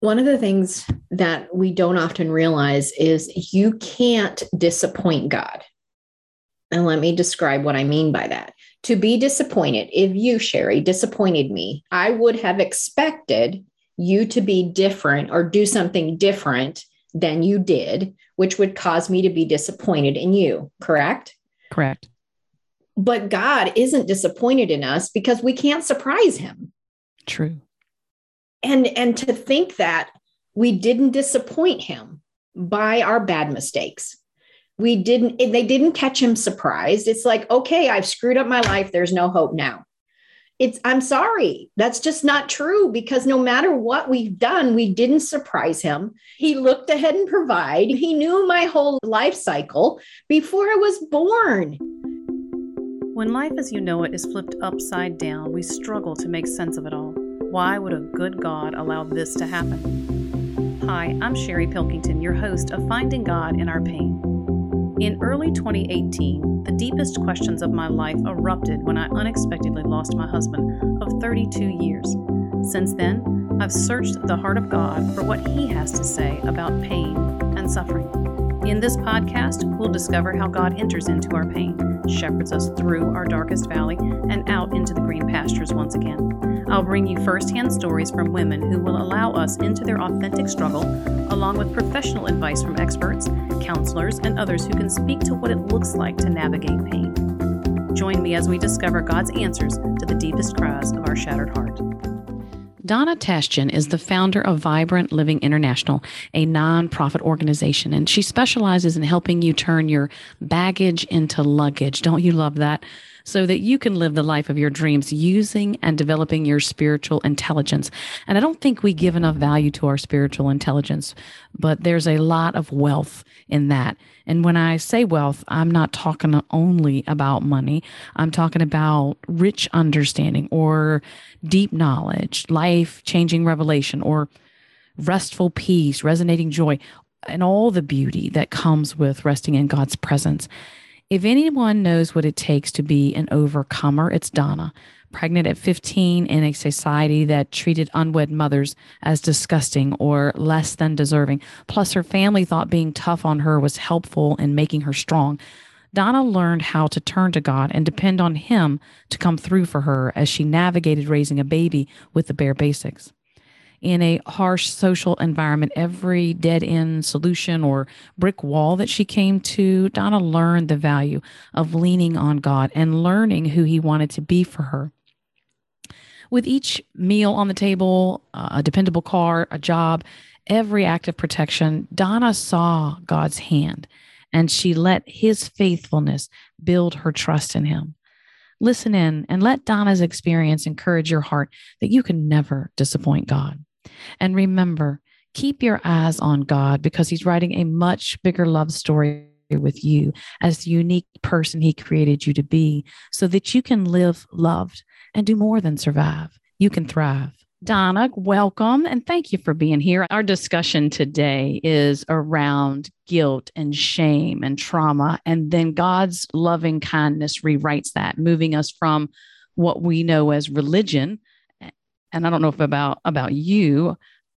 One of the things that we don't often realize is you can't disappoint God. And let me describe what I mean by that. To be disappointed, if you, Sherry, disappointed me, I would have expected you to be different or do something different than you did, which would cause me to be disappointed in you, correct? Correct. But God isn't disappointed in us because we can't surprise him. True. And and to think that we didn't disappoint him by our bad mistakes. We didn't they didn't catch him surprised. It's like, okay, I've screwed up my life. There's no hope now it's i'm sorry that's just not true because no matter what we've done we didn't surprise him he looked ahead and provide he knew my whole life cycle before i was born when life as you know it is flipped upside down we struggle to make sense of it all why would a good god allow this to happen hi i'm sherry pilkington your host of finding god in our pain in early 2018, the deepest questions of my life erupted when I unexpectedly lost my husband of 32 years. Since then, I've searched the heart of God for what He has to say about pain and suffering. In this podcast, we'll discover how God enters into our pain, shepherds us through our darkest valley, and out into the green pastures once again. I'll bring you firsthand stories from women who will allow us into their authentic struggle, along with professional advice from experts, counselors, and others who can speak to what it looks like to navigate pain. Join me as we discover God's answers to the deepest cries of our shattered heart. Donna Tashjian is the founder of Vibrant Living International, a nonprofit organization, and she specializes in helping you turn your baggage into luggage. Don't you love that? So that you can live the life of your dreams using and developing your spiritual intelligence. And I don't think we give enough value to our spiritual intelligence, but there's a lot of wealth in that. And when I say wealth, I'm not talking only about money. I'm talking about rich understanding or deep knowledge, life changing revelation, or restful peace, resonating joy, and all the beauty that comes with resting in God's presence. If anyone knows what it takes to be an overcomer, it's Donna. Pregnant at 15 in a society that treated unwed mothers as disgusting or less than deserving. Plus, her family thought being tough on her was helpful in making her strong. Donna learned how to turn to God and depend on Him to come through for her as she navigated raising a baby with the bare basics in a harsh social environment, every dead end solution or brick wall that she came to, Donna learned the value of leaning on God and learning who He wanted to be for her. With each meal on the table, a dependable car, a job, every act of protection, Donna saw God's hand and she let His faithfulness build her trust in Him. Listen in and let Donna's experience encourage your heart that you can never disappoint God. And remember, keep your eyes on God because He's writing a much bigger love story with you as the unique person He created you to be so that you can live loved and do more than survive. You can thrive. Donna, welcome and thank you for being here. Our discussion today is around guilt and shame and trauma. And then God's loving kindness rewrites that, moving us from what we know as religion and I don't know if about about you,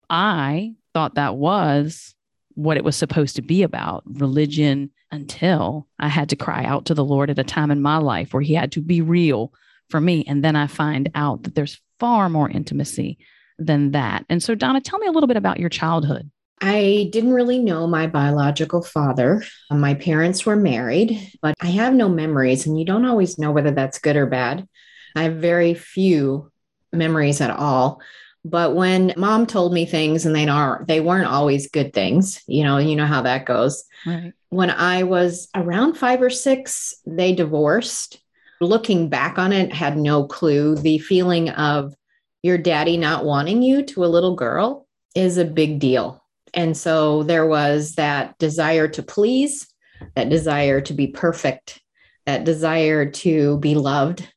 I thought that was what it was supposed to be about religion until I had to cry out to the Lord at a time in my life where he had to be real for me and then I find out that there's far more intimacy than that. And so Donna, tell me a little bit about your childhood. I didn't really know my biological father. My parents were married, but I have no memories, and you don't always know whether that's good or bad. I have very few memories at all. But when mom told me things and they are they weren't always good things, you know, you know how that goes. Right. When I was around 5 or 6, they divorced. Looking back on it, had no clue. The feeling of your daddy not wanting you to a little girl is a big deal. And so there was that desire to please, that desire to be perfect, that desire to be loved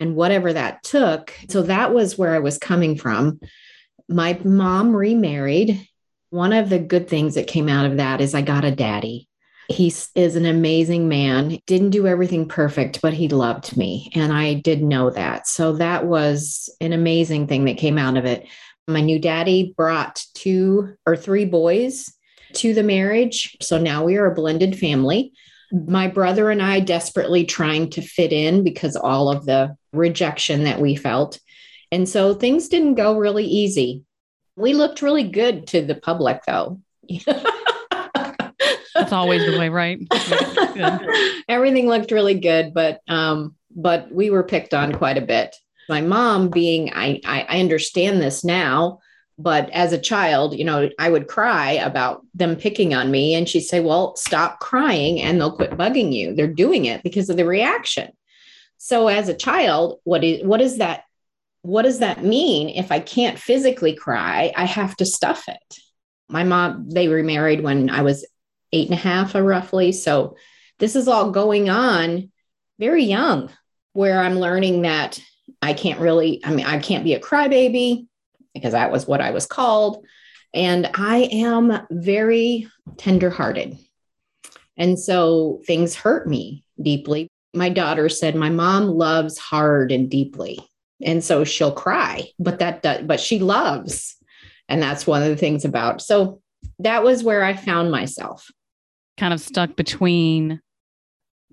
and whatever that took. So that was where I was coming from. My mom remarried. One of the good things that came out of that is I got a daddy. He is an amazing man. Didn't do everything perfect, but he loved me. And I did know that. So that was an amazing thing that came out of it. My new daddy brought two or three boys to the marriage. So now we are a blended family. My brother and I desperately trying to fit in because all of the rejection that we felt. And so things didn't go really easy. We looked really good to the public, though. That's always the way, right? Everything looked really good, but um, but we were picked on quite a bit. My mom, being I, I, I understand this now, but as a child, you know, I would cry about them picking on me, and she'd say, "Well, stop crying, and they'll quit bugging you. They're doing it because of the reaction." So, as a child, what is what is that? What does that mean? If I can't physically cry, I have to stuff it. My mom, they remarried when I was eight and a half, uh, roughly. So, this is all going on very young, where I'm learning that I can't really, I mean, I can't be a crybaby because that was what I was called. And I am very tenderhearted. And so things hurt me deeply. My daughter said, My mom loves hard and deeply. And so she'll cry, but that does, but she loves. And that's one of the things about. So that was where I found myself. Kind of stuck between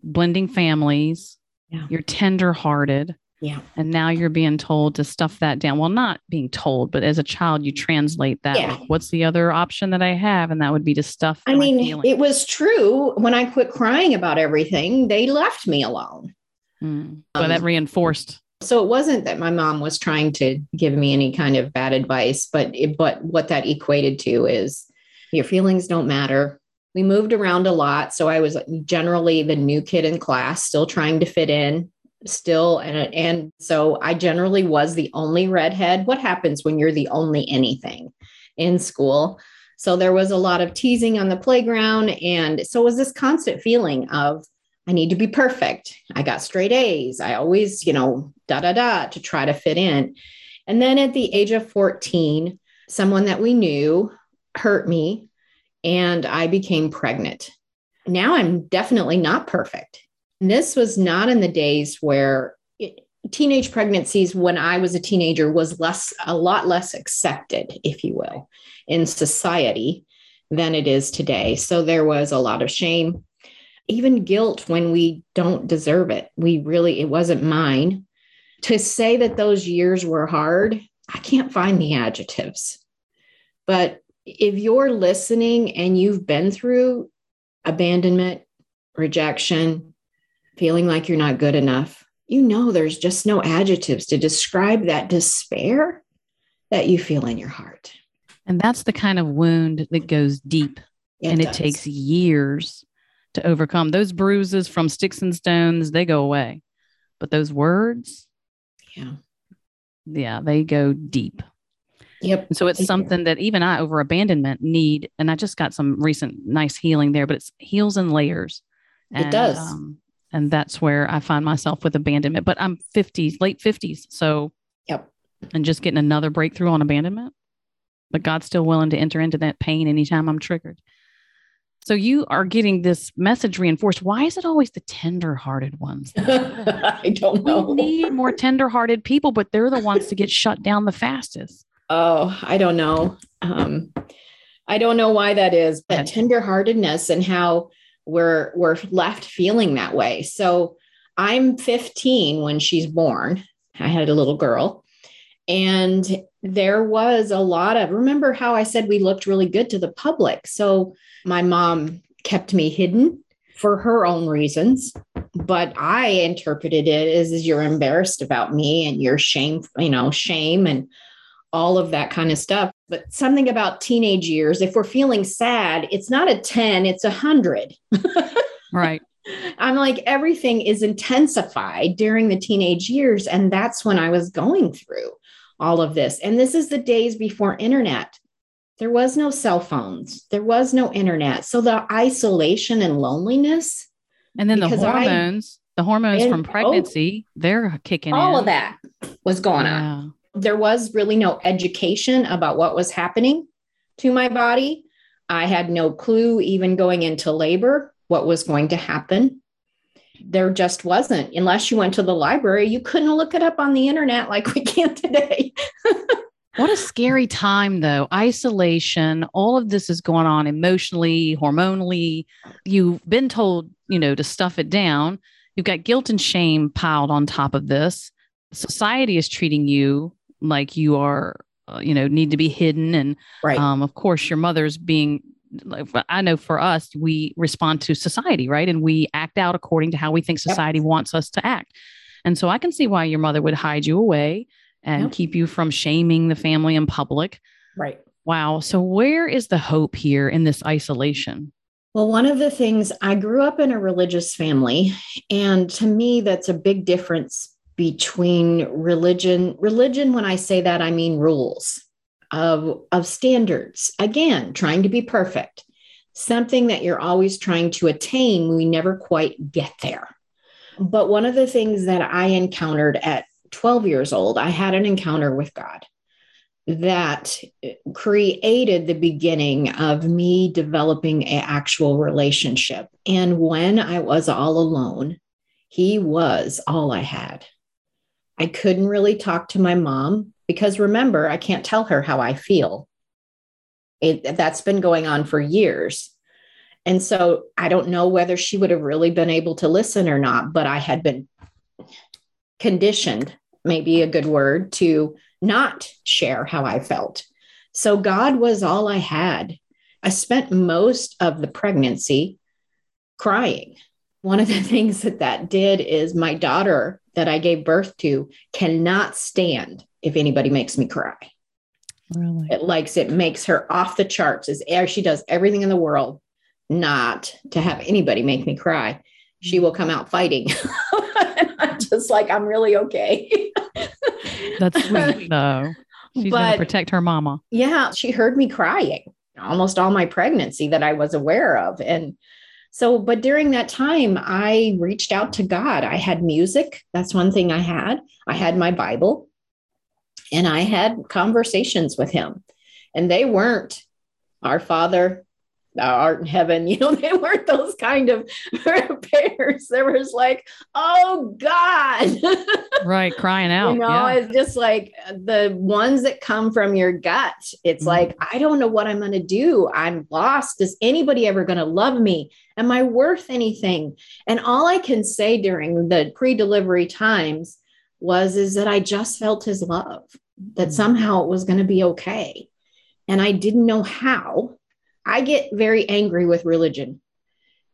blending families. Yeah. You're tenderhearted. Yeah. And now you're being told to stuff that down. Well, not being told, but as a child, you translate that. Yeah. Like, what's the other option that I have? And that would be to stuff. I mean, it was true. When I quit crying about everything, they left me alone. Mm. So um, that reinforced. So it wasn't that my mom was trying to give me any kind of bad advice, but it, but what that equated to is your feelings don't matter. We moved around a lot, so I was generally the new kid in class, still trying to fit in still and and so I generally was the only redhead. What happens when you're the only anything in school? So there was a lot of teasing on the playground and so was this constant feeling of I need to be perfect. I got straight A's. I always, you know, da da da to try to fit in. And then at the age of 14, someone that we knew hurt me and I became pregnant. Now I'm definitely not perfect this was not in the days where it, teenage pregnancies when I was a teenager was less a lot less accepted, if you will, in society than it is today. So there was a lot of shame, even guilt when we don't deserve it. We really it wasn't mine. To say that those years were hard, I can't find the adjectives. But if you're listening and you've been through abandonment, rejection, feeling like you're not good enough, you know there's just no adjectives to describe that despair that you feel in your heart. And that's the kind of wound that goes deep it and does. it takes years to overcome. Those bruises from sticks and stones, they go away. But those words, yeah. Yeah, they go deep. Yep. And so it's something that even I over abandonment need, and I just got some recent nice healing there, but it's heals in layers. And, it does. Um, and that's where I find myself with abandonment. But I'm 50s, late 50s. So, yep. And just getting another breakthrough on abandonment. But God's still willing to enter into that pain anytime I'm triggered. So you are getting this message reinforced. Why is it always the tender-hearted ones? I don't know. We need more tender-hearted people, but they're the ones to get shut down the fastest. Oh, I don't know. Um, I don't know why that is, but tenderheartedness and how we're we're left feeling that way. So I'm 15 when she's born. I had a little girl. And there was a lot of remember how I said we looked really good to the public. So my mom kept me hidden for her own reasons but i interpreted it as, as you're embarrassed about me and your shame you know shame and all of that kind of stuff. But something about teenage years, if we're feeling sad, it's not a 10, it's a 100. right. I'm like, everything is intensified during the teenage years. And that's when I was going through all of this. And this is the days before internet. There was no cell phones, there was no internet. So the isolation and loneliness. And then the hormones, I, the hormones and, from pregnancy, oh, they're kicking in. all in. of that was going yeah. on there was really no education about what was happening to my body. I had no clue, even going into labor, what was going to happen. There just wasn't. Unless you went to the library, you couldn't look it up on the internet like we can today. What a scary time, though. Isolation, all of this is going on emotionally, hormonally. You've been told, you know, to stuff it down. You've got guilt and shame piled on top of this. Society is treating you like you are, uh, you know, need to be hidden. And Right. um, of course, your mother's being, like, I know for us, we respond to society, right? And we act out according to how we think Yep. society wants us to act. And so I can see why your mother would hide you away and Yep. keep you from shaming the family in public. right. Wow. So, where is the hope here in this isolation? Well, one of the things I grew up in a religious family, and to me, that's a big difference between religion. Religion, when I say that, I mean rules of, of standards. Again, trying to be perfect, something that you're always trying to attain. We never quite get there. But one of the things that I encountered at 12 years old, I had an encounter with God that eh, created the beginning of me developing an actual relationship. And when I was all alone, he was all I had. I couldn't really talk to my mom because remember, I can't tell her how I feel. It, that's been going on for years. And so I don't know whether she would have really been able to listen or not, but I had been conditioned, maybe a good word, to not share how I felt. So God was all I had. I spent most of the pregnancy crying. One of the things that that did is my daughter that I gave birth to cannot stand if anybody makes me cry. Really? It likes it makes her off the charts as. She does everything in the world not to have anybody make me cry. She will come out fighting. I'm just like, I'm really okay. That's sweet, though. She's going to protect her mama. yeah, she heard me crying almost all my pregnancy that I was aware of. And so, but during that time, I reached out to God. I had music. That's one thing I had. I had my Bible and I had conversations with him. And they weren't our Father, thou art in heaven. You know, they weren't those kind of prayers. There was like, oh God. Right. Crying out. You know, yeah. it's just like uh, the ones that come from your gut. It's Mhm. like, I don't know what I'm going to do. I'm lost. Is anybody ever going to love me? Am I worth anything? And all I can say during the pre delivery times was, is that I just felt his love, that Mhm. somehow it was going to be okay. And I didn't know how. I get very angry with religion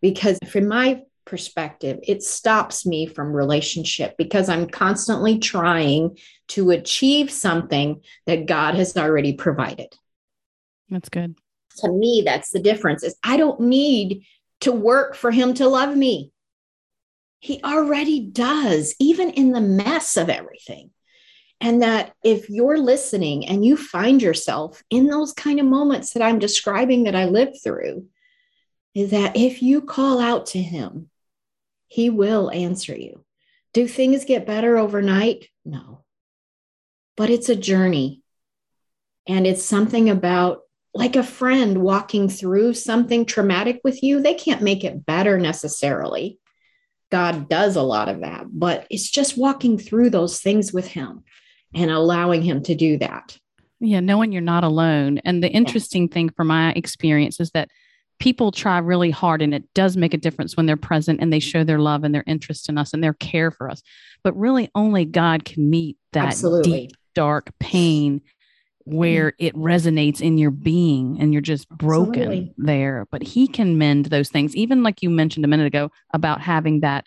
because, from my perspective, it stops me from relationship because I'm constantly trying to achieve something that God has already provided. That's good. To me, that's the difference is I don't need to work for him to love me. He already does, even in the mess of everything. And that if you're listening and you find yourself in those kind of moments that I'm describing that I lived through, is that if you call out to him, he will answer you. Do things get better overnight? No. But it's a journey. And it's something about like a friend walking through something traumatic with you. They can't make it better necessarily. God does a lot of that, but it's just walking through those things with him and allowing him to do that. Yeah. Knowing you're not alone. And the interesting thing from my experience is that people try really hard and it does make a difference when they're present and they show their love and their interest in us and their care for us. But really, only God can meet that Absolutely. deep, dark pain where mm-hmm. it resonates in your being and you're just broken Absolutely. there. But He can mend those things, even like you mentioned a minute ago about having that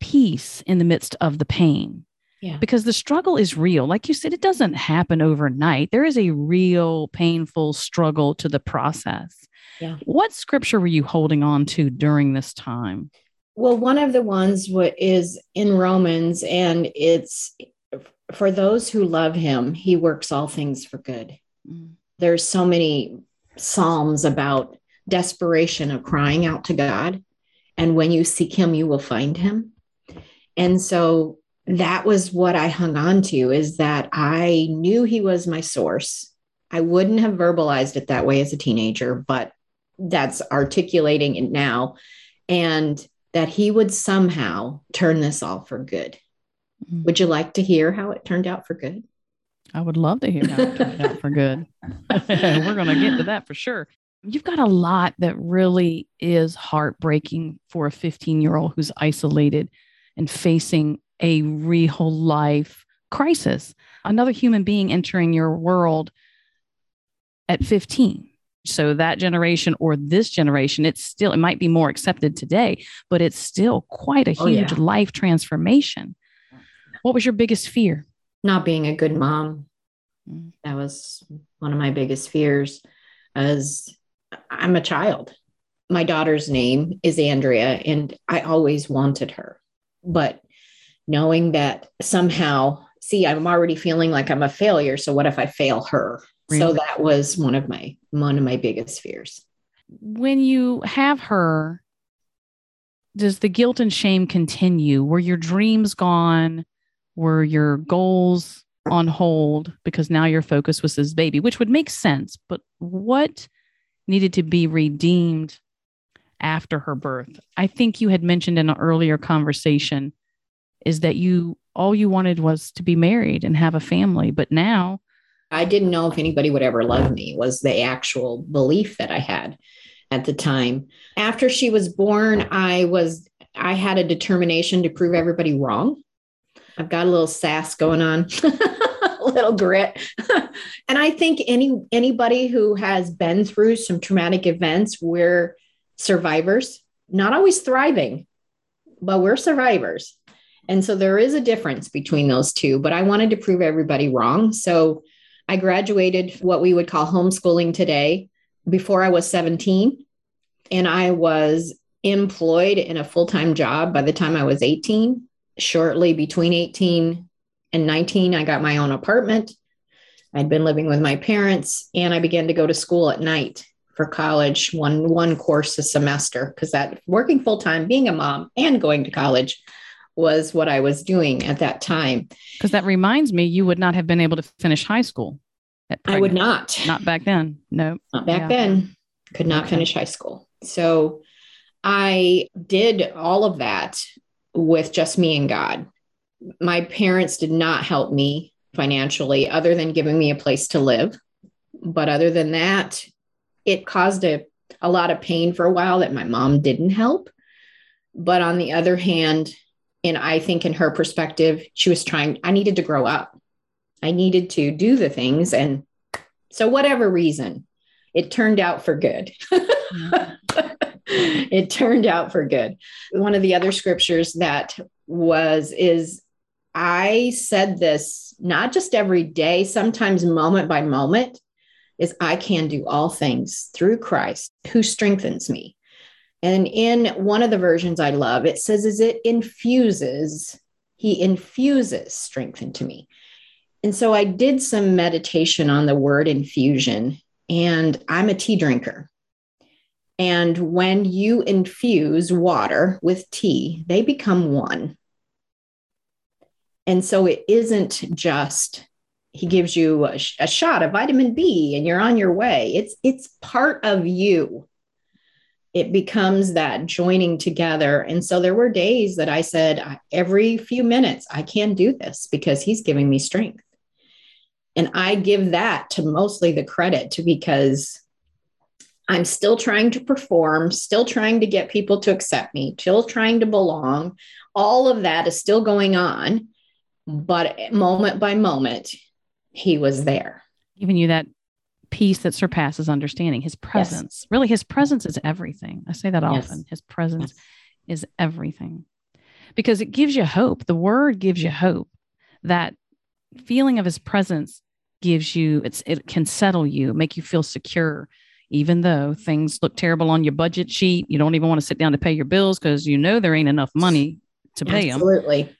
peace in the midst of the pain. Yeah. Because the struggle is real. Like you said, it doesn't happen overnight. There is a real painful struggle to the process. Yeah. What scripture were you holding on to during this time? Well, one of the ones what is in Romans, and it's for those who love him, he works all things for good. Mm. There's so many psalms about desperation of crying out to God. And when you seek him, you will find him. And so that was what I hung on to is that I knew he was my source. I wouldn't have verbalized it that way as a teenager, but that's articulating it now. And that he would somehow turn this all for good. Mm. Would you like to hear how it turned out for good? I would love to hear how it turned out for good. We're going to get to that for sure. You've got a lot that really is heartbreaking for a 15 year old who's isolated and facing a real life crisis. Another human being entering your world at 15. So that generation or this generation, it's still, it might be more accepted today, but it's still quite a huge oh, yeah. life transformation. What was your biggest fear? Not being a good mom. Mm. That was one of my biggest fears as I'm a child. My daughter's name is Andrea, and I always wanted her. But knowing that somehow, see, I'm already feeling like I'm a failure. So what if I fail her? Really? So that was one of my one of my biggest fears. When you have her, does the guilt and shame continue? Were your dreams gone? Were your goals on hold because now your focus was this baby, which would make sense. But what needed to be redeemed after her birth? I think you had mentioned in an earlier conversation is that you all you wanted was to be married and have a family, but now I didn't know if anybody would ever love me was the actual belief that I had at the time. After she was born, I was I had a determination to prove everybody wrong. I've got a little sass going on. a little grit. and I think any anybody who has been through some traumatic events, we're survivors, not always thriving, but we're survivors. And so there is a difference between those two, but I wanted to prove everybody wrong. So I graduated what we would call homeschooling today before I was 17. And I was employed in a full time job by the time I was 18. Shortly between 18 and 19, I got my own apartment. I'd been living with my parents and I began to go to school at night for college, one one course a semester because that working full time, being a mom and going to college was what I was doing at that time. Because that reminds me, you would not have been able to finish high school. I would not. Not back then. No. Not back yeah. then. Could not okay. finish high school. So I did all of that with just me and God. My parents did not help me financially, other than giving me a place to live. But other than that, it caused a, a lot of pain for a while that my mom didn't help. But on the other hand, and I think in her perspective, she was trying, I needed to grow up. I needed to do the things. And so, whatever reason, it turned out for good. it turned out for good. One of the other scriptures that was, is I said this not just every day, sometimes moment by moment, is I can do all things through Christ who strengthens me. And in one of the versions I love, it says, as it infuses, he infuses strength into me. And so I did some meditation on the word infusion, and I'm a tea drinker. And when you infuse water with tea, they become one. And so it isn't just he gives you a, a shot of vitamin B and you're on your way. It's it's part of you it becomes that joining together. And so there were days that I said, every few minutes, I can do this because he's giving me strength. And I give that to mostly the credit to because I'm still trying to perform, still trying to get people to accept me, still trying to belong. All of that is still going on. But moment by moment, he was there. Giving you that peace that surpasses understanding. His presence yes. really his presence is everything. I say that yes. often. His presence yes. is everything. Because it gives you hope. The word gives you hope. That feeling of his presence gives you it's it can settle you make you feel secure even though things look terrible on your budget sheet. You don't even want to sit down to pay your bills because you know there ain't enough money to pay absolutely. them absolutely.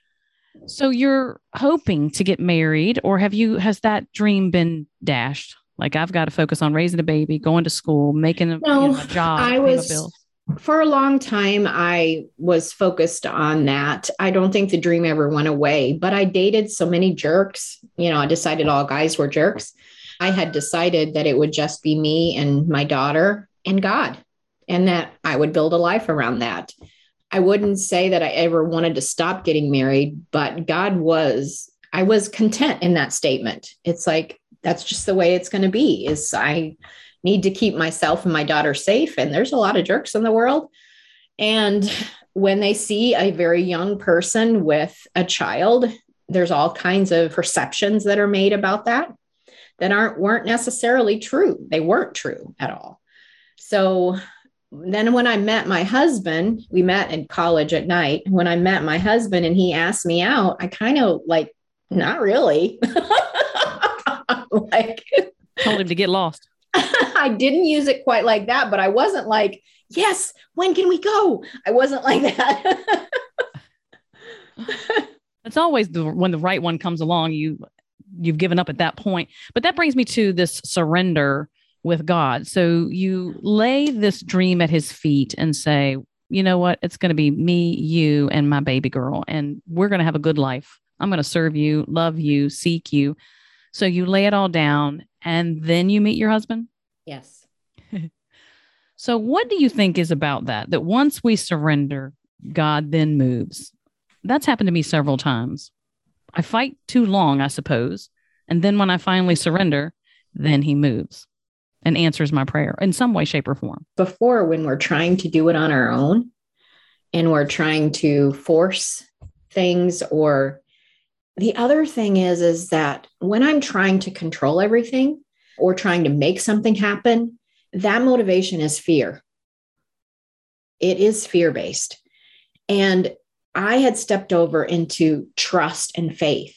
So you're hoping to get married or have you has that dream been dashed like I've got to focus on raising a baby, going to school, making a, no, you know, a job. I was for a long time. I was focused on that. I don't think the dream ever went away, but I dated so many jerks. You know, I decided all guys were jerks. I had decided that it would just be me and my daughter and God, and that I would build a life around that. I wouldn't say that I ever wanted to stop getting married, but God was I was content in that statement. It's like, that's just the way it's going to be is I need to keep myself and my daughter safe. And there's a lot of jerks in the world. And when they see a very young person with a child, there's all kinds of perceptions that are made about that that aren't weren't necessarily true. They weren't true at all. So then when I met my husband, we met in college at night. When I met my husband and he asked me out, I kind of like, not really. told him to get lost. I didn't use it quite like that, but I wasn't like, yes, when can we go? I wasn't like that. it's always the when the right one comes along, you you've given up at that point. But that brings me to this surrender with God. So you lay this dream at his feet and say, you know what? It's going to be me, you, and my baby girl, and we're going to have a good life. I'm going to serve you, love you, seek you. So you lay it all down and then you meet your husband? Yes. so what do you think is about that? That once we surrender, God then moves. That's happened to me several times. I fight too long, I suppose. And then when I finally surrender, then he moves and answers my prayer in some way, shape, or form. Before, when we're trying to do it on our own and we're trying to force things or the other thing is is that when i'm trying to control everything or trying to make something happen that motivation is fear. It is fear based and i had stepped over into trust and faith.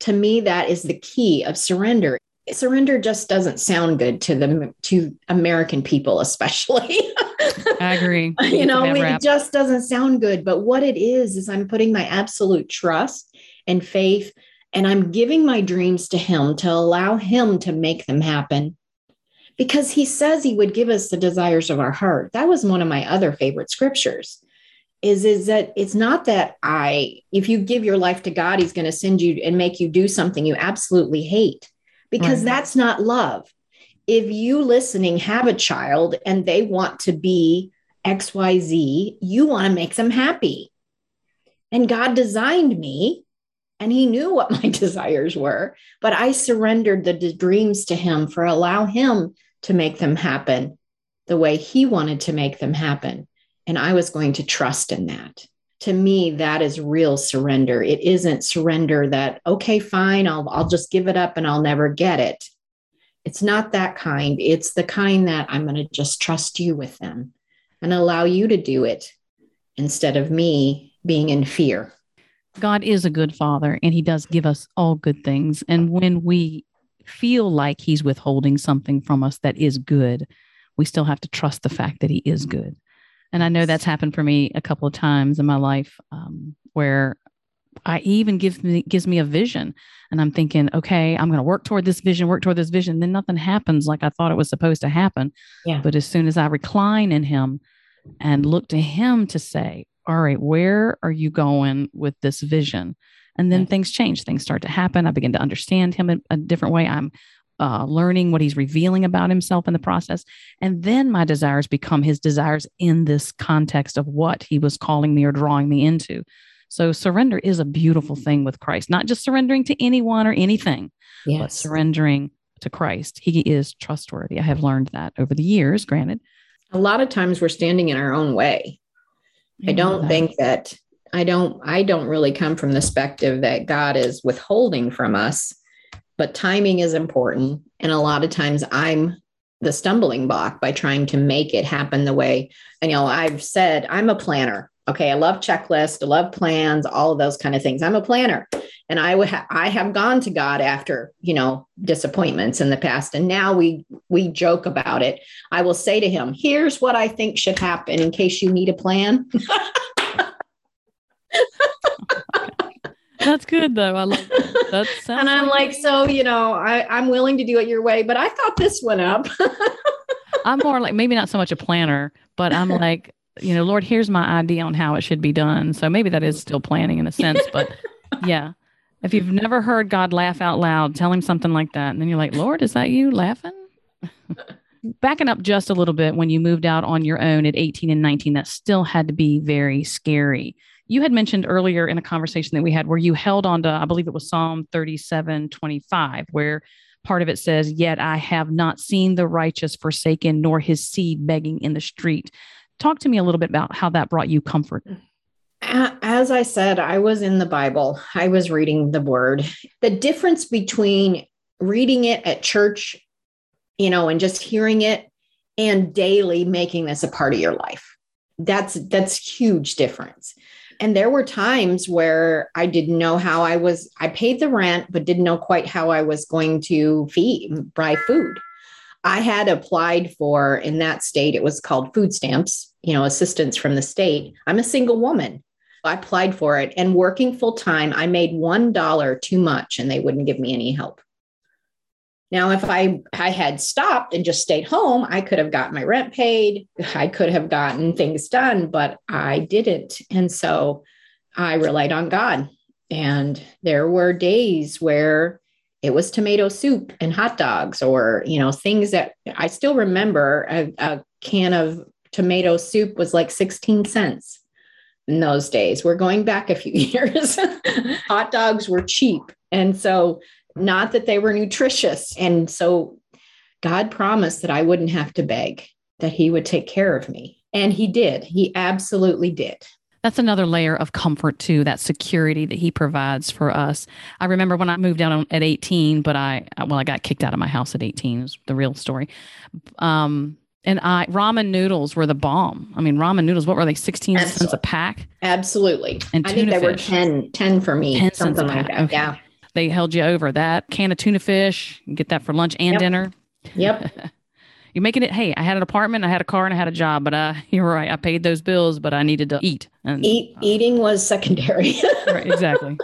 To me that is the key of surrender. Surrender just doesn't sound good to the to american people especially. I agree. You know it just doesn't sound good. But what it is is i'm putting my absolute trust and faith. And I'm giving my dreams to Him to allow Him to make them happen because He says He would give us the desires of our heart. That was one of my other favorite scriptures. Is, is that it's not that I, if you give your life to God, He's going to send you and make you do something you absolutely hate because right. that's not love. If you listening have a child and they want to be XYZ, you want to make them happy. And God designed me and he knew what my desires were but i surrendered the d- dreams to him for allow him to make them happen the way he wanted to make them happen. And i was going to trust in that. To me that is real surrender. It isn't surrender that okay fine i'll i'll just give it up and i'll never get it. It's not that kind. It's the kind that i'm going to just trust you with them and allow you to do it instead of me being in fear God is a good father and he does give us all good things. And when we feel like he's withholding something from us that is good, we still have to trust the fact that he is good. And I know that's happened for me a couple of times in my life um, where I even give me gives me a vision and I'm thinking, okay, I'm going to work toward this vision, work toward this vision. Then nothing happens like I thought it was supposed to happen. Yeah. But as soon as I recline in him and look to him to say, all right, where are you going with this vision? And then things change. Things start to happen. I begin to understand him in a different way. I'm uh, learning what he's revealing about himself in the process. And then my desires become his desires in this context of what he was calling me or drawing me into. So surrender is a beautiful thing with Christ, not just surrendering to anyone or anything, yes. but surrendering to Christ. He is trustworthy. I have learned that over the years, granted. A lot of times we're standing in our own way. I don't that. think that I don't I don't really come from the perspective that God is withholding from us, but timing is important. And a lot of times I'm the stumbling block by trying to make it happen the way. And you know, I've said I'm a planner. Okay, I love checklists, I love plans, all of those kind of things. I'm a planner, and I would ha- I have gone to God after you know disappointments in the past, and now we we joke about it. I will say to Him, "Here's what I think should happen in case you need a plan." That's good though. I love that. that and I'm like, like so you know, I, I'm willing to do it your way, but I thought this went up. I'm more like maybe not so much a planner, but I'm like, you know, Lord, here's my idea on how it should be done. So maybe that is still planning in a sense, but yeah. If you've never heard God laugh out loud, tell him something like that. And then you're like, Lord, is that you laughing? Backing up just a little bit, when you moved out on your own at 18 and 19, that still had to be very scary. You had mentioned earlier in a conversation that we had where you held on to, I believe it was Psalm 37 25, where part of it says, Yet I have not seen the righteous forsaken, nor his seed begging in the street. Talk to me a little bit about how that brought you comfort. As I said, I was in the Bible, I was reading the word. The difference between reading it at church, you know, and just hearing it and daily making this a part of your life. That's that's huge difference. And there were times where I didn't know how I was I paid the rent but didn't know quite how I was going to feed buy food. I had applied for in that state it was called food stamps, you know, assistance from the state. I'm a single woman. I applied for it and working full time, I made $1 too much and they wouldn't give me any help. Now, if I, I had stopped and just stayed home, I could have gotten my rent paid. I could have gotten things done, but I didn't. And so I relied on God. And there were days where it was tomato soup and hot dogs, or, you know, things that I still remember a, a can of tomato soup was like 16 cents in those days. We're going back a few years. hot dogs were cheap. And so not that they were nutritious. And so God promised that I wouldn't have to beg, that He would take care of me. And He did. He absolutely did. That's another layer of comfort too, that security that he provides for us. I remember when I moved down at 18, but I, well, I got kicked out of my house at 18 is the real story. Um, and I ramen noodles were the bomb. I mean, ramen noodles, what were they? 16 Absolutely. cents a pack? Absolutely. And I think they fish. were 10, 10 for me. 10 something like that. Okay. Yeah they held you over that can of tuna fish. get that for lunch and yep. dinner. Yep. You're making it. Hey, I had an apartment, I had a car, and I had a job. But uh, you're right. I paid those bills, but I needed to eat. And Eat, uh, eating was secondary. right, exactly.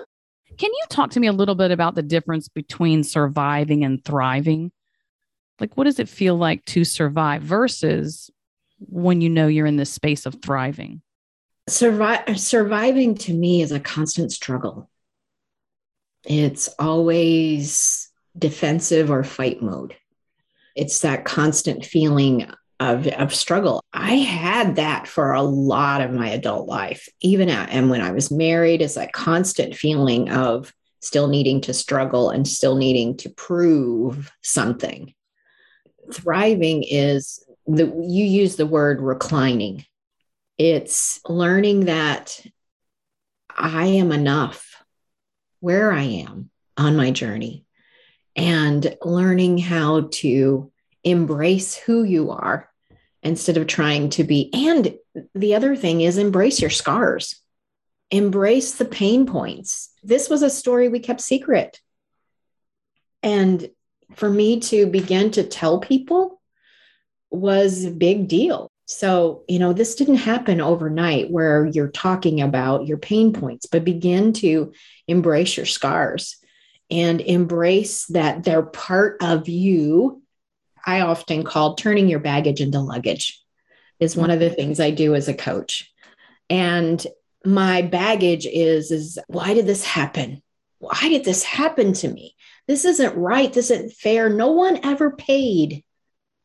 Can you talk to me a little bit about the difference between surviving and thriving? Like, what does it feel like to survive versus when you know you're in this space of thriving? Survive, surviving to me is a constant struggle. It's always defensive or fight mode. It's that constant feeling of, of struggle. I had that for a lot of my adult life, even at, and when I was married, it's that constant feeling of still needing to struggle and still needing to prove something. Thriving is the you use the word reclining. It's learning that I am enough where I am on my journey and learning how to embrace who you are instead of trying to be. And the other thing is embrace your scars, embrace the pain points. This was a story we kept secret. And for me to begin to tell people was a big deal. So, you know, this didn't happen overnight where you're talking about your pain points, but begin to embrace your scars and embrace that they're part of you. I often call turning your baggage into luggage is one of the things I do as a coach. And my baggage is is why did this happen? Why did this happen to me? This isn't right. This isn't fair. No one ever paid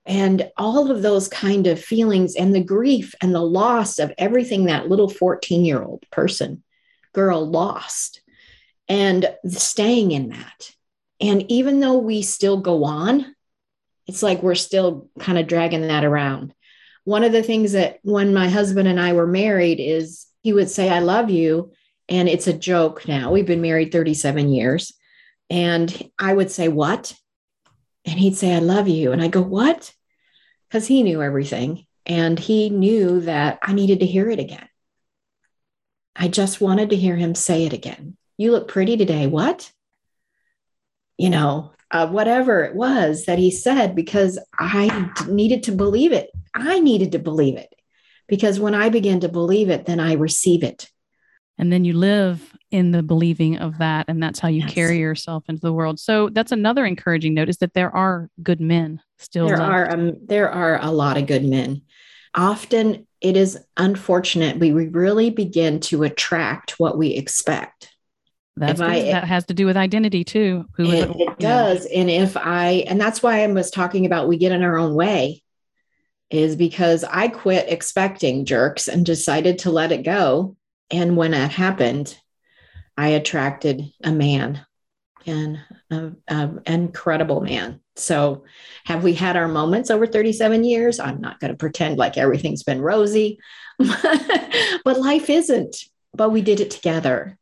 and all of those kind of feelings and the grief and the loss of everything that little 14 year old person girl lost and staying in that. And even though we still go on it's like we're still kind of dragging that around. One of the things that when my husband and i were married is he would say i love you and it's a joke now. We've been married 37 years. And i would say what? And he'd say i love you. And i go what? Because he knew everything and he knew that I needed to hear it again. I just wanted to hear him say it again. You look pretty today. What? You know, uh, whatever it was that he said, because I needed to believe it. I needed to believe it because when I begin to believe it, then I receive it. And then you live in the believing of that. And that's how you yes. carry yourself into the world. So that's another encouraging note is that there are good men still there left. are um, there are a lot of good men often it is unfortunate we really begin to attract what we expect that's I, that has to do with identity too Who it, it does know. and if i and that's why i was talking about we get in our own way is because i quit expecting jerks and decided to let it go And when that happened, I attracted a man and an incredible man. So, have we had our moments over 37 years? I'm not going to pretend like everything's been rosy, but life isn't. But we did it together,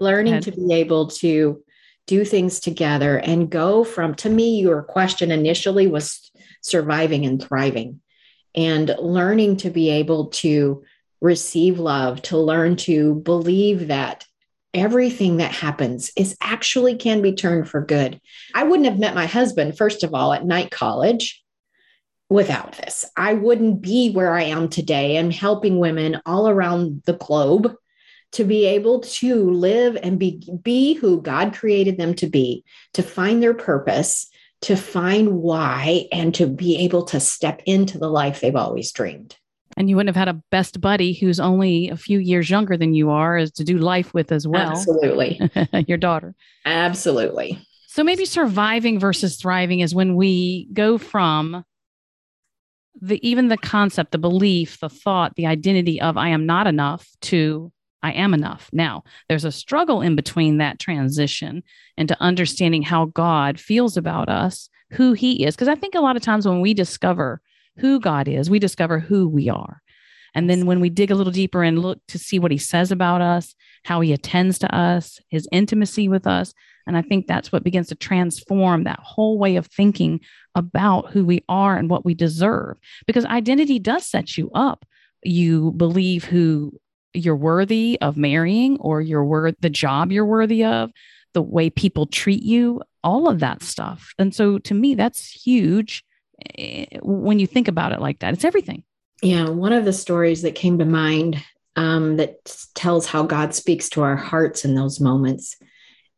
learning to be able to do things together and go from, to me, your question initially was surviving and thriving and learning to be able to receive love, to learn to believe that everything that happens is actually can be turned for good. I wouldn't have met my husband, first of all, at night college without this. I wouldn't be where I am today and helping women all around the globe to be able to live and be, be who God created them to be, to find their purpose, to find why, and to be able to step into the life they've always dreamed. And you wouldn't have had a best buddy who's only a few years younger than you are as to do life with as well. Absolutely. Your daughter. Absolutely. So maybe surviving versus thriving is when we go from the even the concept, the belief, the thought, the identity of I am not enough to I am enough. Now, there's a struggle in between that transition into understanding how God feels about us, who he is. Because I think a lot of times when we discover who God is, we discover who we are. And then when we dig a little deeper and look to see what he says about us, how he attends to us, his intimacy with us. And I think that's what begins to transform that whole way of thinking about who we are and what we deserve. Because identity does set you up. You believe who you're worthy of marrying or you're worth the job you're worthy of, the way people treat you, all of that stuff. And so to me, that's huge eh, when you think about it like that. It's everything. Yeah. One of the stories that came to mind um, that tells how God speaks to our hearts in those moments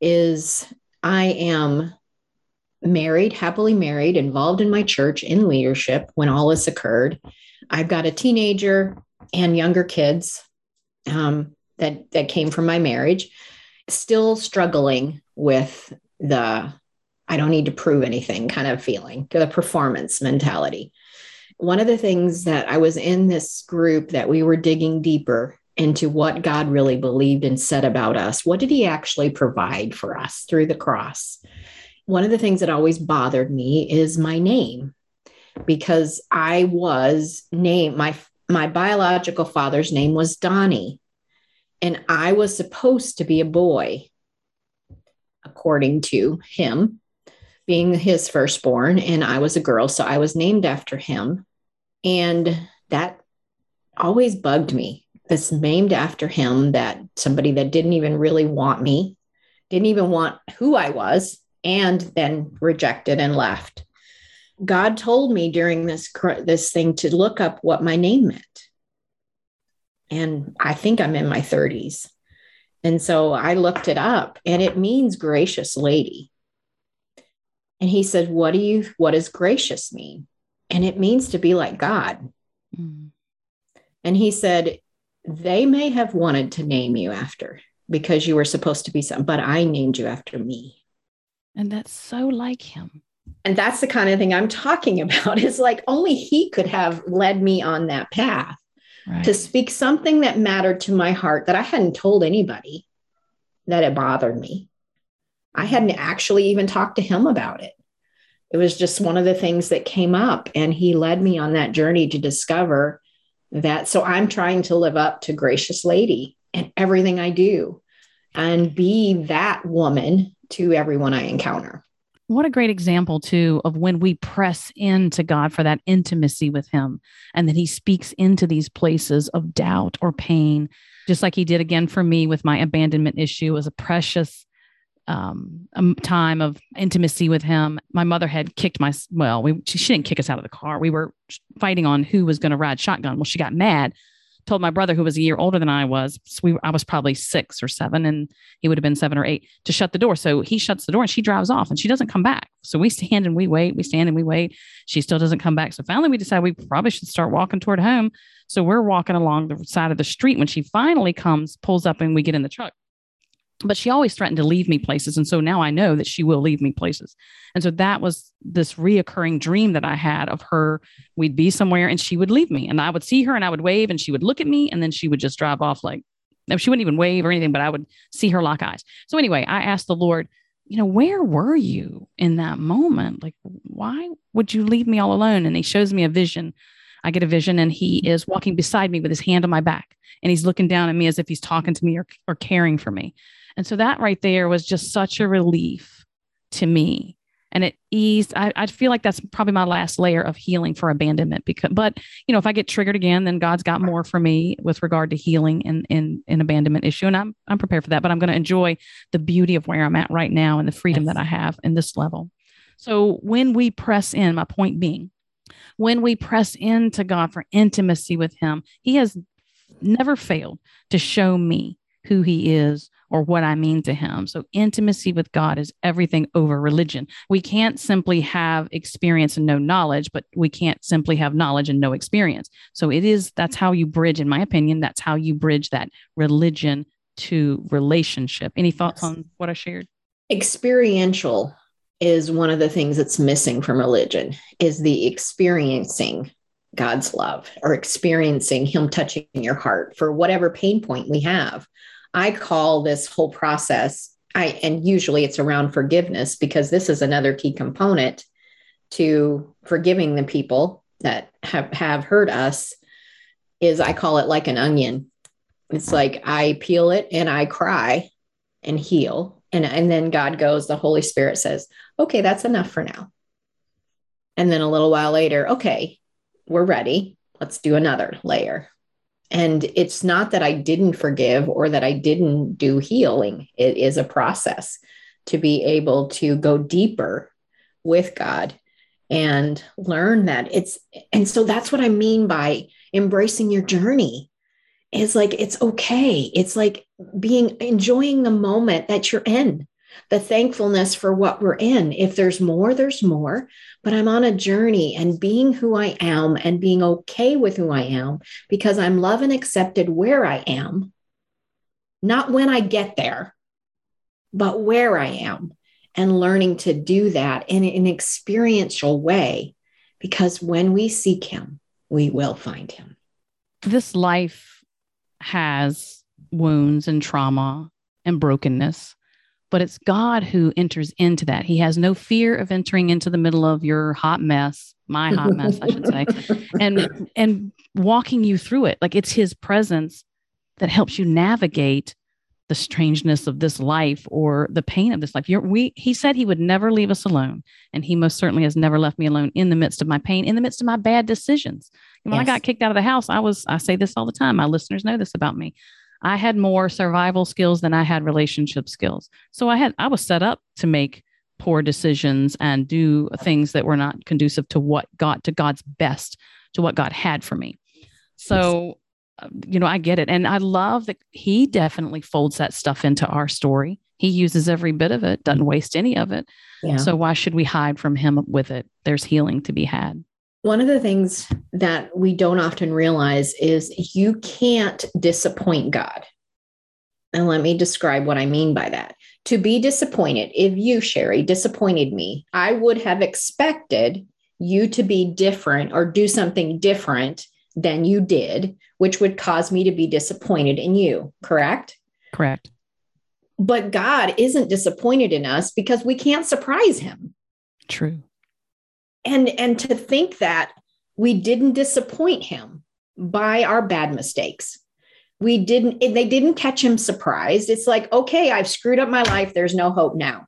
is I am married, happily married, involved in my church in leadership when all this occurred. I've got a teenager and younger kids um, that that came from my marriage, still struggling with the I don't need to prove anything kind of feeling, the performance mentality. One of the things that I was in this group that we were digging deeper into what God really believed and said about us. What did He actually provide for us through the cross? One of the things that always bothered me is my name because I was named my my biological father's name was Donnie, and I was supposed to be a boy, according to him, being his firstborn, and I was a girl. So I was named after him. And that always bugged me. This named after him, that somebody that didn't even really want me, didn't even want who I was, and then rejected and left. God told me during this this thing to look up what my name meant. And I think I'm in my 30s. And so I looked it up and it means gracious lady. And he said, What do you what does gracious mean? And it means to be like God. Mm. And he said, They may have wanted to name you after because you were supposed to be something, but I named you after me. And that's so like him and that's the kind of thing I'm talking about. Is like only he could have led me on that path right. to speak something that mattered to my heart that I hadn't told anybody that it bothered me. I hadn't actually even talked to him about it. It was just one of the things that came up, and he led me on that journey to discover that. So I'm trying to live up to Gracious Lady and everything I do and be that woman to everyone I encounter. What a great example, too, of when we press into God for that intimacy with Him and that He speaks into these places of doubt or pain, just like He did again for me with my abandonment issue. Was a precious um, a time of intimacy with Him. My mother had kicked my, well, we, she, she didn't kick us out of the car. We were fighting on who was going to ride shotgun. Well, she got mad told my brother who was a year older than I was, so we I was probably six or seven, and he would have been seven or eight to shut the door. So he shuts the door and she drives off and she doesn't come back. So we stand and we wait, we stand and we wait. She still doesn't come back. So finally we decide we probably should start walking toward home. So we're walking along the side of the street when she finally comes, pulls up, and we get in the truck but she always threatened to leave me places and so now i know that she will leave me places and so that was this reoccurring dream that i had of her we'd be somewhere and she would leave me and i would see her and i would wave and she would look at me and then she would just drive off like she wouldn't even wave or anything, but I would see her lock eyes. So anyway, I asked the Lord, you know, where were you in that moment? Like, why would you leave me all alone? And he shows me a vision. I get a vision and he is walking beside me with his hand on my back and he's looking down at me as if he's talking to me or, or caring for me. And so that right there was just such a relief to me. And it eased I, I feel like that's probably my last layer of healing for abandonment because but you know if i get triggered again then god's got more for me with regard to healing and in an abandonment issue. And i'm i'm prepared for that but i'm going to enjoy the beauty of where i'm at right now and the freedom yes. that i have in this level. So when we press in my point being when we press into god for intimacy with him he has never failed to show me who he is or what I mean to him. So intimacy with God is everything over religion. We can't simply have experience and no knowledge, but we can't simply have knowledge and no experience. So it is that's how you bridge in my opinion, that's how you bridge that religion to relationship. Any thoughts on what I shared? Experiential is one of the things that's missing from religion is the experiencing God's love or experiencing him touching your heart for whatever pain point we have. I call this whole process, I and usually it's around forgiveness because this is another key component to forgiving the people that have, have hurt us is I call it like an onion. It's like I peel it and I cry and heal. And, and then God goes, the Holy Spirit says, okay, that's enough for now. And then a little while later, okay, we're ready. Let's do another layer. And it's not that I didn't forgive or that I didn't do healing. It is a process to be able to go deeper with God and learn that it's, and so that's what I mean by embracing your journey. Is like it's okay. It's like being enjoying the moment that you're in the thankfulness for what we're in. If there's more, there's more. But I'm on a journey and being who I am and being okay with who I am because I'm loved and accepted where I am, not when I get there, but where I am, and learning to do that in an experiential way. Because when we seek Him, we will find Him. This life has wounds and trauma and brokenness but it's God who enters into that. He has no fear of entering into the middle of your hot mess, my hot mess, I should say, and and walking you through it. Like it's his presence that helps you navigate the strangeness of this life or the pain of this life. You're, we he said he would never leave us alone, and he most certainly has never left me alone in the midst of my pain, in the midst of my bad decisions. When yes. I got kicked out of the house, I was I say this all the time. My listeners know this about me. I had more survival skills than I had relationship skills. So I had I was set up to make poor decisions and do things that were not conducive to what God to God's best, to what God had for me. So uh, you know, I get it. And I love that he definitely folds that stuff into our story. He uses every bit of it, doesn't waste any of it. Yeah. So why should we hide from him with it? There's healing to be had. One of the things that we don't often realize is you can't disappoint God. And let me describe what I mean by that. To be disappointed, if you, Sherry, disappointed me, I would have expected you to be different or do something different than you did, which would cause me to be disappointed in you, correct? Correct. But God isn't disappointed in us because we can't surprise him. True and and to think that we didn't disappoint him by our bad mistakes. We didn't they didn't catch him surprised. It's like okay i've screwed up my life. There's no hope now.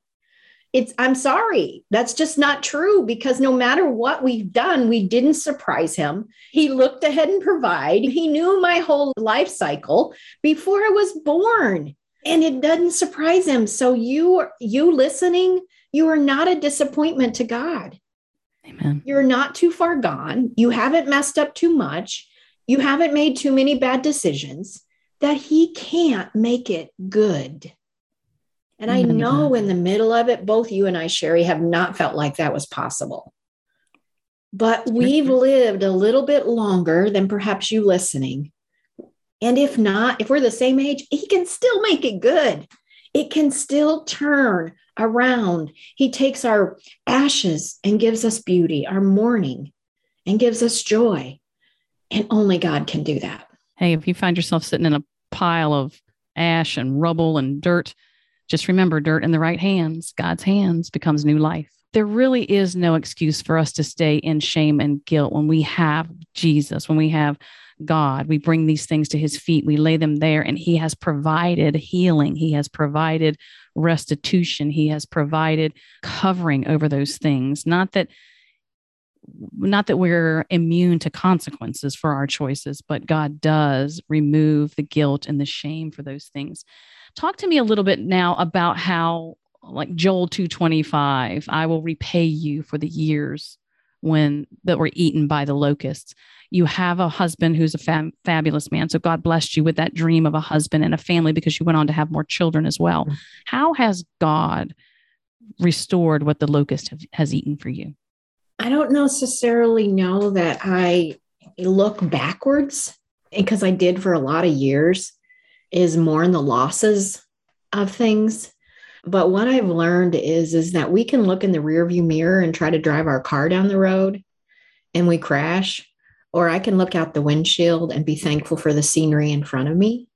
It's i'm sorry. That's just not true because no matter what we've done we didn't surprise him. He looked ahead and provide. He knew my whole life cycle before i was born. And it doesn't surprise him. So you you listening you are not a disappointment to god Amen. You're not too far gone. You haven't messed up too much. You haven't made too many bad decisions that he can't make it good. And I know in the middle of it, both you and I, Sherry, have not felt like that was possible. But we've lived a little bit longer than perhaps you listening. And if not, if we're the same age, he can still make it good. It can still turn around. He takes our ashes and gives us beauty, our mourning, and gives us joy. And only God can do that. Hey, if you find yourself sitting in a pile of ash and rubble and dirt. Just remember dirt in the right hands, God's hands becomes new life. There really is no excuse for us to stay in shame and guilt when we have Jesus, when we have God. We bring these things to his feet, we lay them there, and he has provided healing. He has provided restitution. He has provided covering over those things. Not that not that we're immune to consequences for our choices, but God does remove the guilt and the shame for those things. Talk to me a little bit now about how like Joel 225, I will repay you for the years when that were eaten by the locusts. You have a husband who's a fabulous man. So God blessed you with that dream of a husband and a family because you went on to have more children as well. Mm-hmm. How has God restored what the locust have, has eaten for you? I don't necessarily know that I look backwards because I did for a lot of years is more in the losses of things. But what I've learned is is that we can look in the rearview mirror and try to drive our car down the road and we crash or I can look out the windshield and be thankful for the scenery in front of me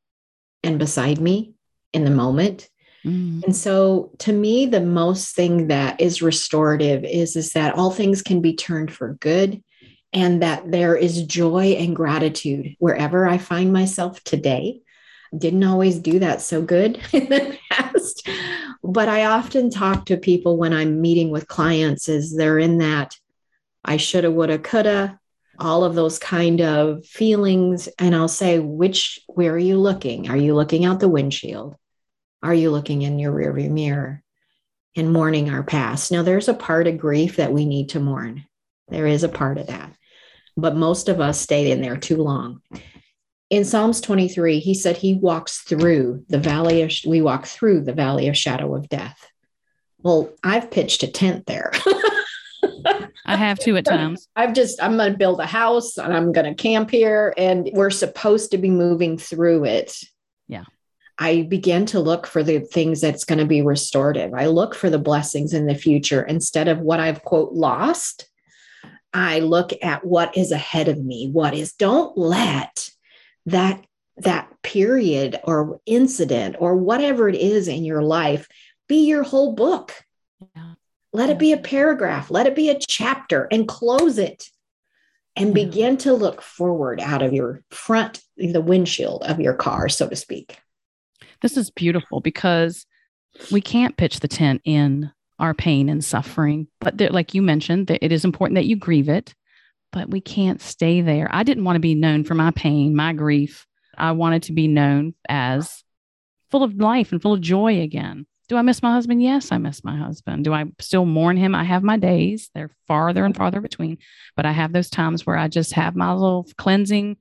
and beside me in the moment Mm. And so to me, the most thing that is restorative is, is that all things can be turned for good and that there is joy and gratitude wherever I find myself today. Didn't always do that so good in the past, but I often talk to people when I'm meeting with clients is they're in that I shoulda, woulda, coulda, all of those kind of feelings. And I'll say, which, where are you looking? Are you looking out the windshield? Are you looking in your rearview mirror and mourning our past? Now, there's a part of grief that we need to mourn. There is a part of that. But most of us stayed in there too long. In Psalms 23, he said he walks through the valley of, we walk through the valley of shadow of death. Well, I've pitched a tent there. I have to at times. I've just, I'm going to build a house and I'm going to camp here, and we're supposed to be moving through it. Yeah. I begin to look for the things that's going to be restorative. I look for the blessings in the future instead of what I've, quote, lost. I look at what is ahead of me. What is, don't let that that period or incident or whatever it is in your life be your whole book. Yeah. Let it be a paragraph, let it be a chapter and close it and yeah. begin to look forward out of your front, the windshield of your car, so to speak. This is beautiful because we can't pitch the tent in our pain and suffering. But there, like you mentioned, that it is important that you grieve it, but we can't stay there. I didn't want to be known for my pain, my grief. I wanted to be known as full of life and full of joy again. Do I miss my husband? Yes, I miss my husband. Do I still mourn him? I have my days. They're farther and farther between, but I have those times where I just have my little cleansing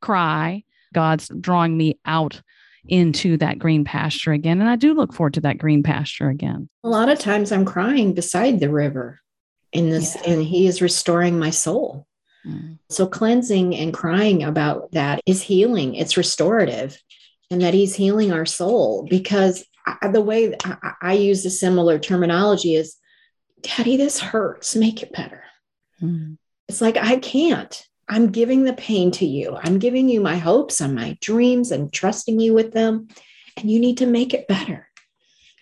cry. God's drawing me out into that green pasture again. And I do look forward to that green pasture again. A lot of times I'm crying beside the river in this, yeah. and He is restoring my soul. Mm. So cleansing and crying about that is healing, it's restorative, and that He's healing our soul because I, the way I, I, use a similar terminology is, Daddy, this hurts, make it better. Mm. It's like, I can't. I'm giving the pain to you. I'm giving you my hopes and my dreams and trusting you with them. And you need to make it better.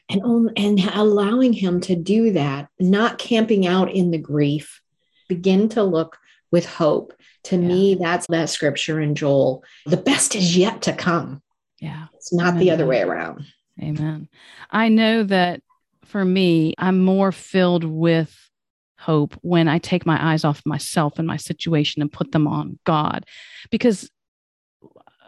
And, and allowing him to do that, not camping out in the grief, begin to look with hope. To yeah. me, that's that scripture in Joel. The best is yet to come. Yeah. It's not Amen. the other way around. Amen. I know that for me, I'm more filled with hope when I take my eyes off myself and my situation and put them on God. Because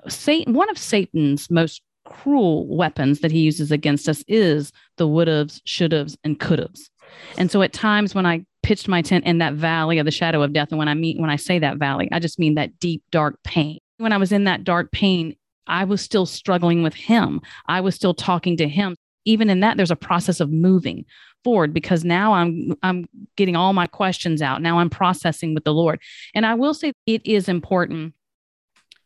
Satan, one of Satan's most cruel weapons that he uses against us is the would haves, should haves, and could haves. And so at times when I pitched my tent in that valley of the shadow of death, and when I mean when I say that valley, I just mean that deep, dark pain. When I was in that dark pain, I was still struggling with him. I was still talking to him. Even in that, there's a process of moving forward because now I'm I'm getting all my questions out. Now I'm processing with the Lord. And I will say it is important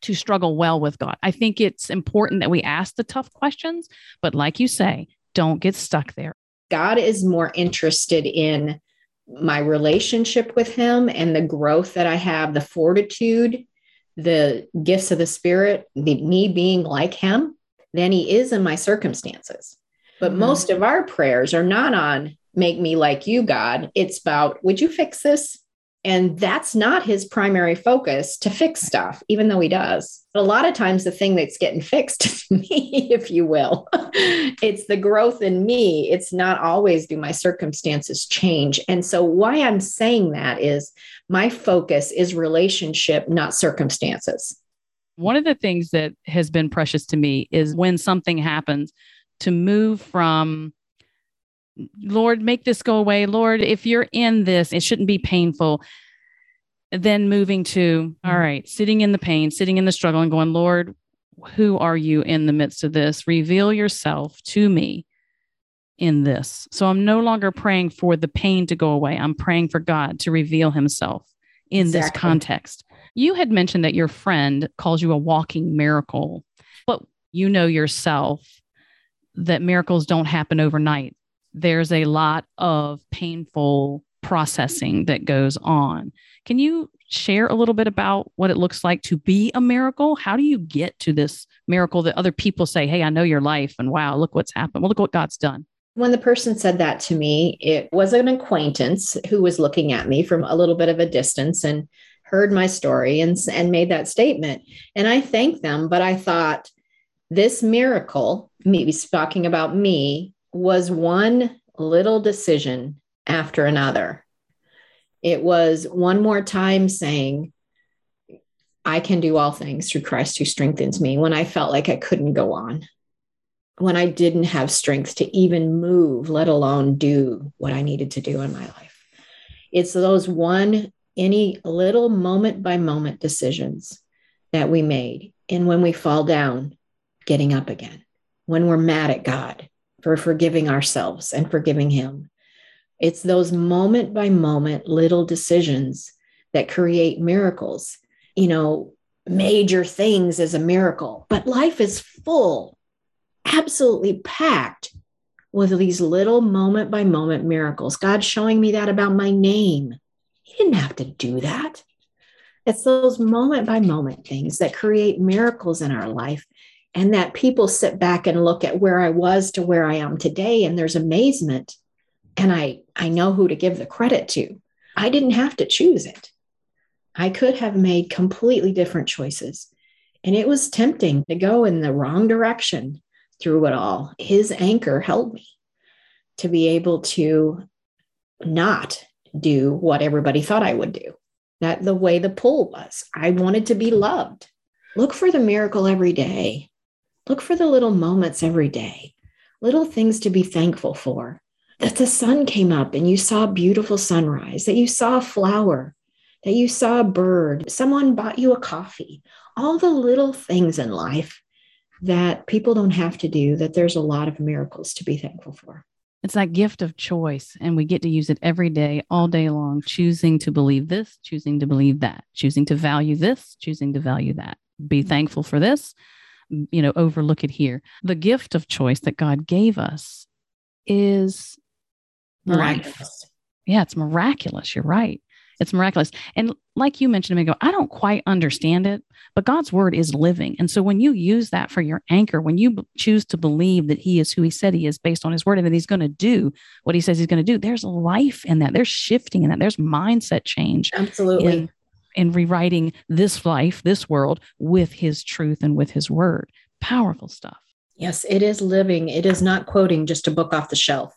to struggle well with God. I think it's important that we ask the tough questions, but like you say, don't get stuck there. God is more interested in my relationship with him and the growth that I have, the fortitude, the gifts of the spirit, the me being like him than he is in my circumstances. But mm-hmm. most of our prayers are not on make me like you, God. It's about, would you fix this? And that's not his primary focus to fix stuff, even though he does. But a lot of times, the thing that's getting fixed is me, if you will. it's the growth in me. It's not always do my circumstances change. And so, why I'm saying that is my focus is relationship, not circumstances. One of the things that has been precious to me is when something happens to move from Lord, make this go away. Lord, if you're in this, it shouldn't be painful. Then moving to, all mm-hmm. sitting in the pain, sitting in the struggle, and going, Lord, who are you in the midst of this? Reveal yourself to me in this. So I'm no longer praying for the pain to go away. I'm praying for God to reveal himself in exactly. this context. You had mentioned that your friend calls you a walking miracle, but you know yourself that miracles don't happen overnight there's a lot of painful processing that goes on. Can you share a little bit about what it looks like to be a miracle? How do you get to this miracle that other people say, Hey, I know your life and wow, look what's happened. Well, look what God's done. When the person said that to me, it was an acquaintance who was looking at me from a little bit of a distance and heard my story and, and made that statement. And I thanked them, but I thought this miracle, maybe talking about me, was one little decision after another. It was one more time saying, I can do all things through Christ who strengthens me when I felt like I couldn't go on, when I didn't have strength to even move, let alone do what I needed to do in my life. It's those one, any little moment by moment decisions that we made. And when we fall down, getting up again, when we're mad at God, for forgiving ourselves and forgiving Him. It's those moment by moment little decisions that create miracles. You know, major things as a miracle, but life is full, absolutely packed with these little moment by moment miracles. God showing me that about my name. He didn't have to do that. It's those moment by moment things that create miracles in our life and that people sit back and look at where I was to where I am today and there's amazement and I I know who to give the credit to. I didn't have to choose it. I could have made completely different choices. And it was tempting to go in the wrong direction through it all. His anchor held me to be able to not do what everybody thought I would do. That the way the pull was. I wanted to be loved. Look for the miracle every day. Look for the little moments every day, little things to be thankful for. That the sun came up and you saw a beautiful sunrise, that you saw a flower, that you saw a bird, someone bought you a coffee, all the little things in life that people don't have to do, that there's a lot of miracles to be thankful for. It's that gift of choice, and we get to use it every day, all day long, choosing to believe this, choosing to believe that, choosing to value this, choosing to value that. Be thankful for this, you know, overlook it here. The gift of choice that God gave us is miraculous. Life. Yeah, it's miraculous. You're right. It's miraculous. And like you mentioned a minute ago, I don't quite understand it, but God's word is living. And so when you use that for your anchor, when you b- choose to believe that He is who He said He is based on His word and that He's going to do what He says He's going to do, there's life in that. There's shifting in that. There's mindset change. Absolutely. In, in rewriting this life, this world with his truth and with his word. Powerful stuff. Yes, it is living. It is not quoting just a book off the shelf.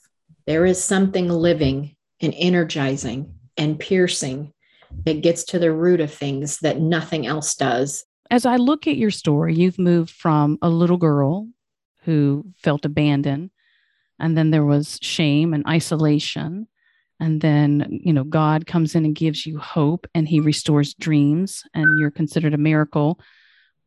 There is something living and energizing and piercing that gets to the root of things that nothing else does. As I look at your story, you've moved from a little girl who felt abandoned, and then there was shame and isolation, and then you know god comes in and gives you hope and he restores dreams and you're considered a miracle.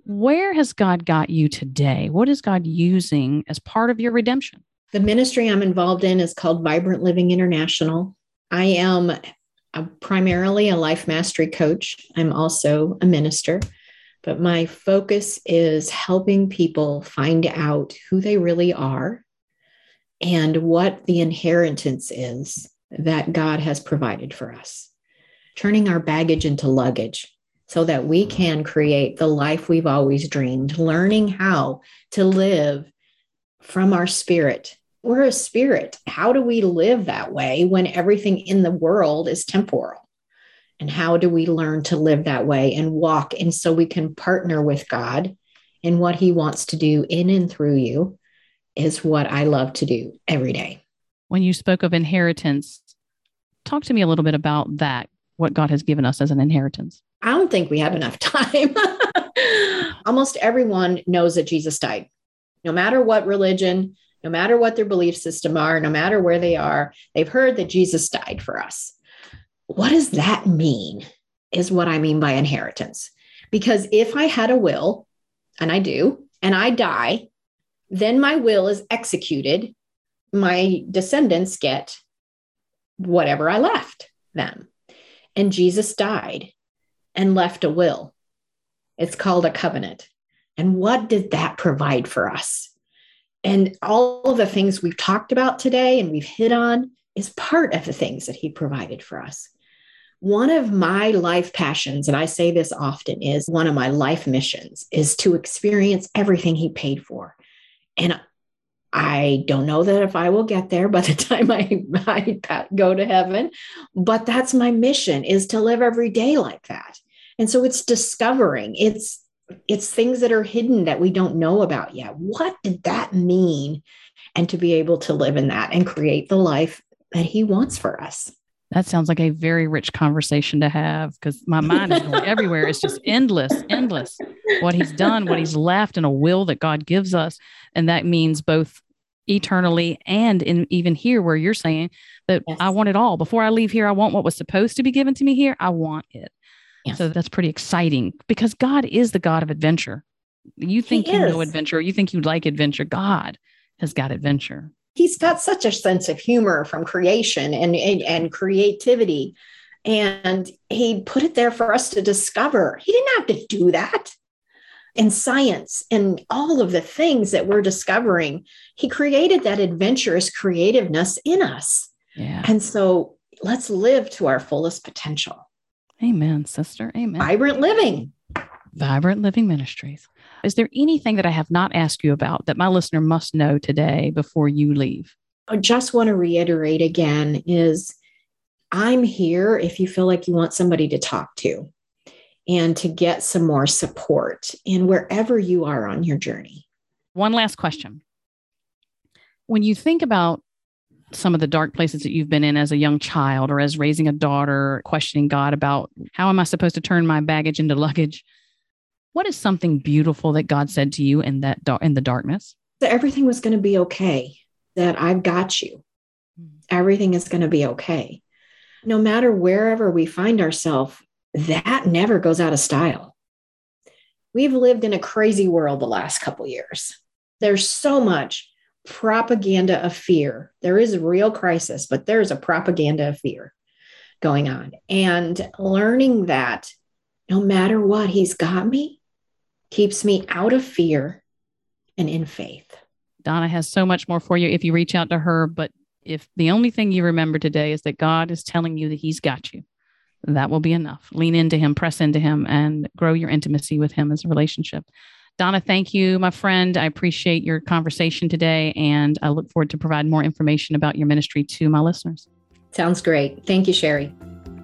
Where has god got you today? What is god using as part of your redemption? The ministry i'm involved in is called vibrant living international. I am a, primarily a life mastery coach. I'm also a minister. But my focus is helping people find out who they really are and what the inheritance is that God has provided for us. Turning our baggage into luggage. so that we can create the life we've always dreamed, learning how to live from our spirit. We're a spirit. How do we live that way when everything in the world is temporal? And how do we learn to live that way and walk? And so we can partner with God in what He wants to do in and through you is what I love to do every day. When you spoke of inheritance, talk to me a little bit about that, what God has given us as an inheritance. I don't think we have enough time. Almost everyone knows that Jesus died. No matter what religion, no matter what their belief system are, no matter where they are, they've heard that Jesus died for us. What does that mean? Is what I mean by inheritance. Because if I had a will, and I do, and I die, then my will is executed. My descendants get whatever I left them. And Jesus died and left a will. It's called a covenant. And what did that provide for us? And all of the things we've talked about today and we've hit on is part of the things that he provided for us. One of my life passions, and I say this often, is one of my life missions is to experience everything he paid for. And I don't know that if I will get there by the time I, I go to heaven, but that's my mission is to live every day like that. And so it's discovering, it's it's things that are hidden that we don't know about yet. What did that mean? And to be able to live in that and create the life that he wants for us. That sounds like a very rich conversation to have because my mind is going everywhere. It's just endless, endless. What he's done, what he's left, and a will that God gives us. And that means both eternally and in even here where you're saying that yes. I want it all. Before I leave here, I want what was supposed to be given to me here. I want it. Yes. So that's pretty exciting because God is the God of adventure. You think he you is. know adventure, you think you like adventure. God has got adventure he's got such a sense of humor from creation and, and, and creativity. And he put it there for us to discover. He didn't have to do that. In science and all of the things that we're discovering, he created that adventurous creativeness in us. Yeah. And so let's live to our fullest potential. Amen, sister. Amen. Vibrant living. Vibrant Living Ministries. Is there anything that I have not asked you about that my listener must know today before you leave? I just want to reiterate again is I'm here if you feel like you want somebody to talk to and to get some more support in wherever you are on your journey. One last question. When you think about some of the dark places that you've been in as a young child or as raising a daughter, questioning God about how am I supposed to turn my baggage into luggage? What is something beautiful that God said to you in that in the darkness? That everything was going to be okay. That I've got you. Hmm. Everything is going to be okay. No matter wherever we find ourselves, that never goes out of style. We've lived in a crazy world the last couple years. There's so much propaganda of fear. There is a real crisis, but there's a propaganda of fear going on. And learning that no matter what, he's got me keeps me out of fear and in faith. Donna has so much more for you if you reach out to her. But if the only thing you remember today is that God is telling you that He's got you, that will be enough. Lean into Him, press into Him, and grow your intimacy with Him as a relationship. Donna, thank you, my friend. I appreciate your conversation today, and I look forward to provide more information about your ministry to my listeners. Sounds great. Thank you, Sherry.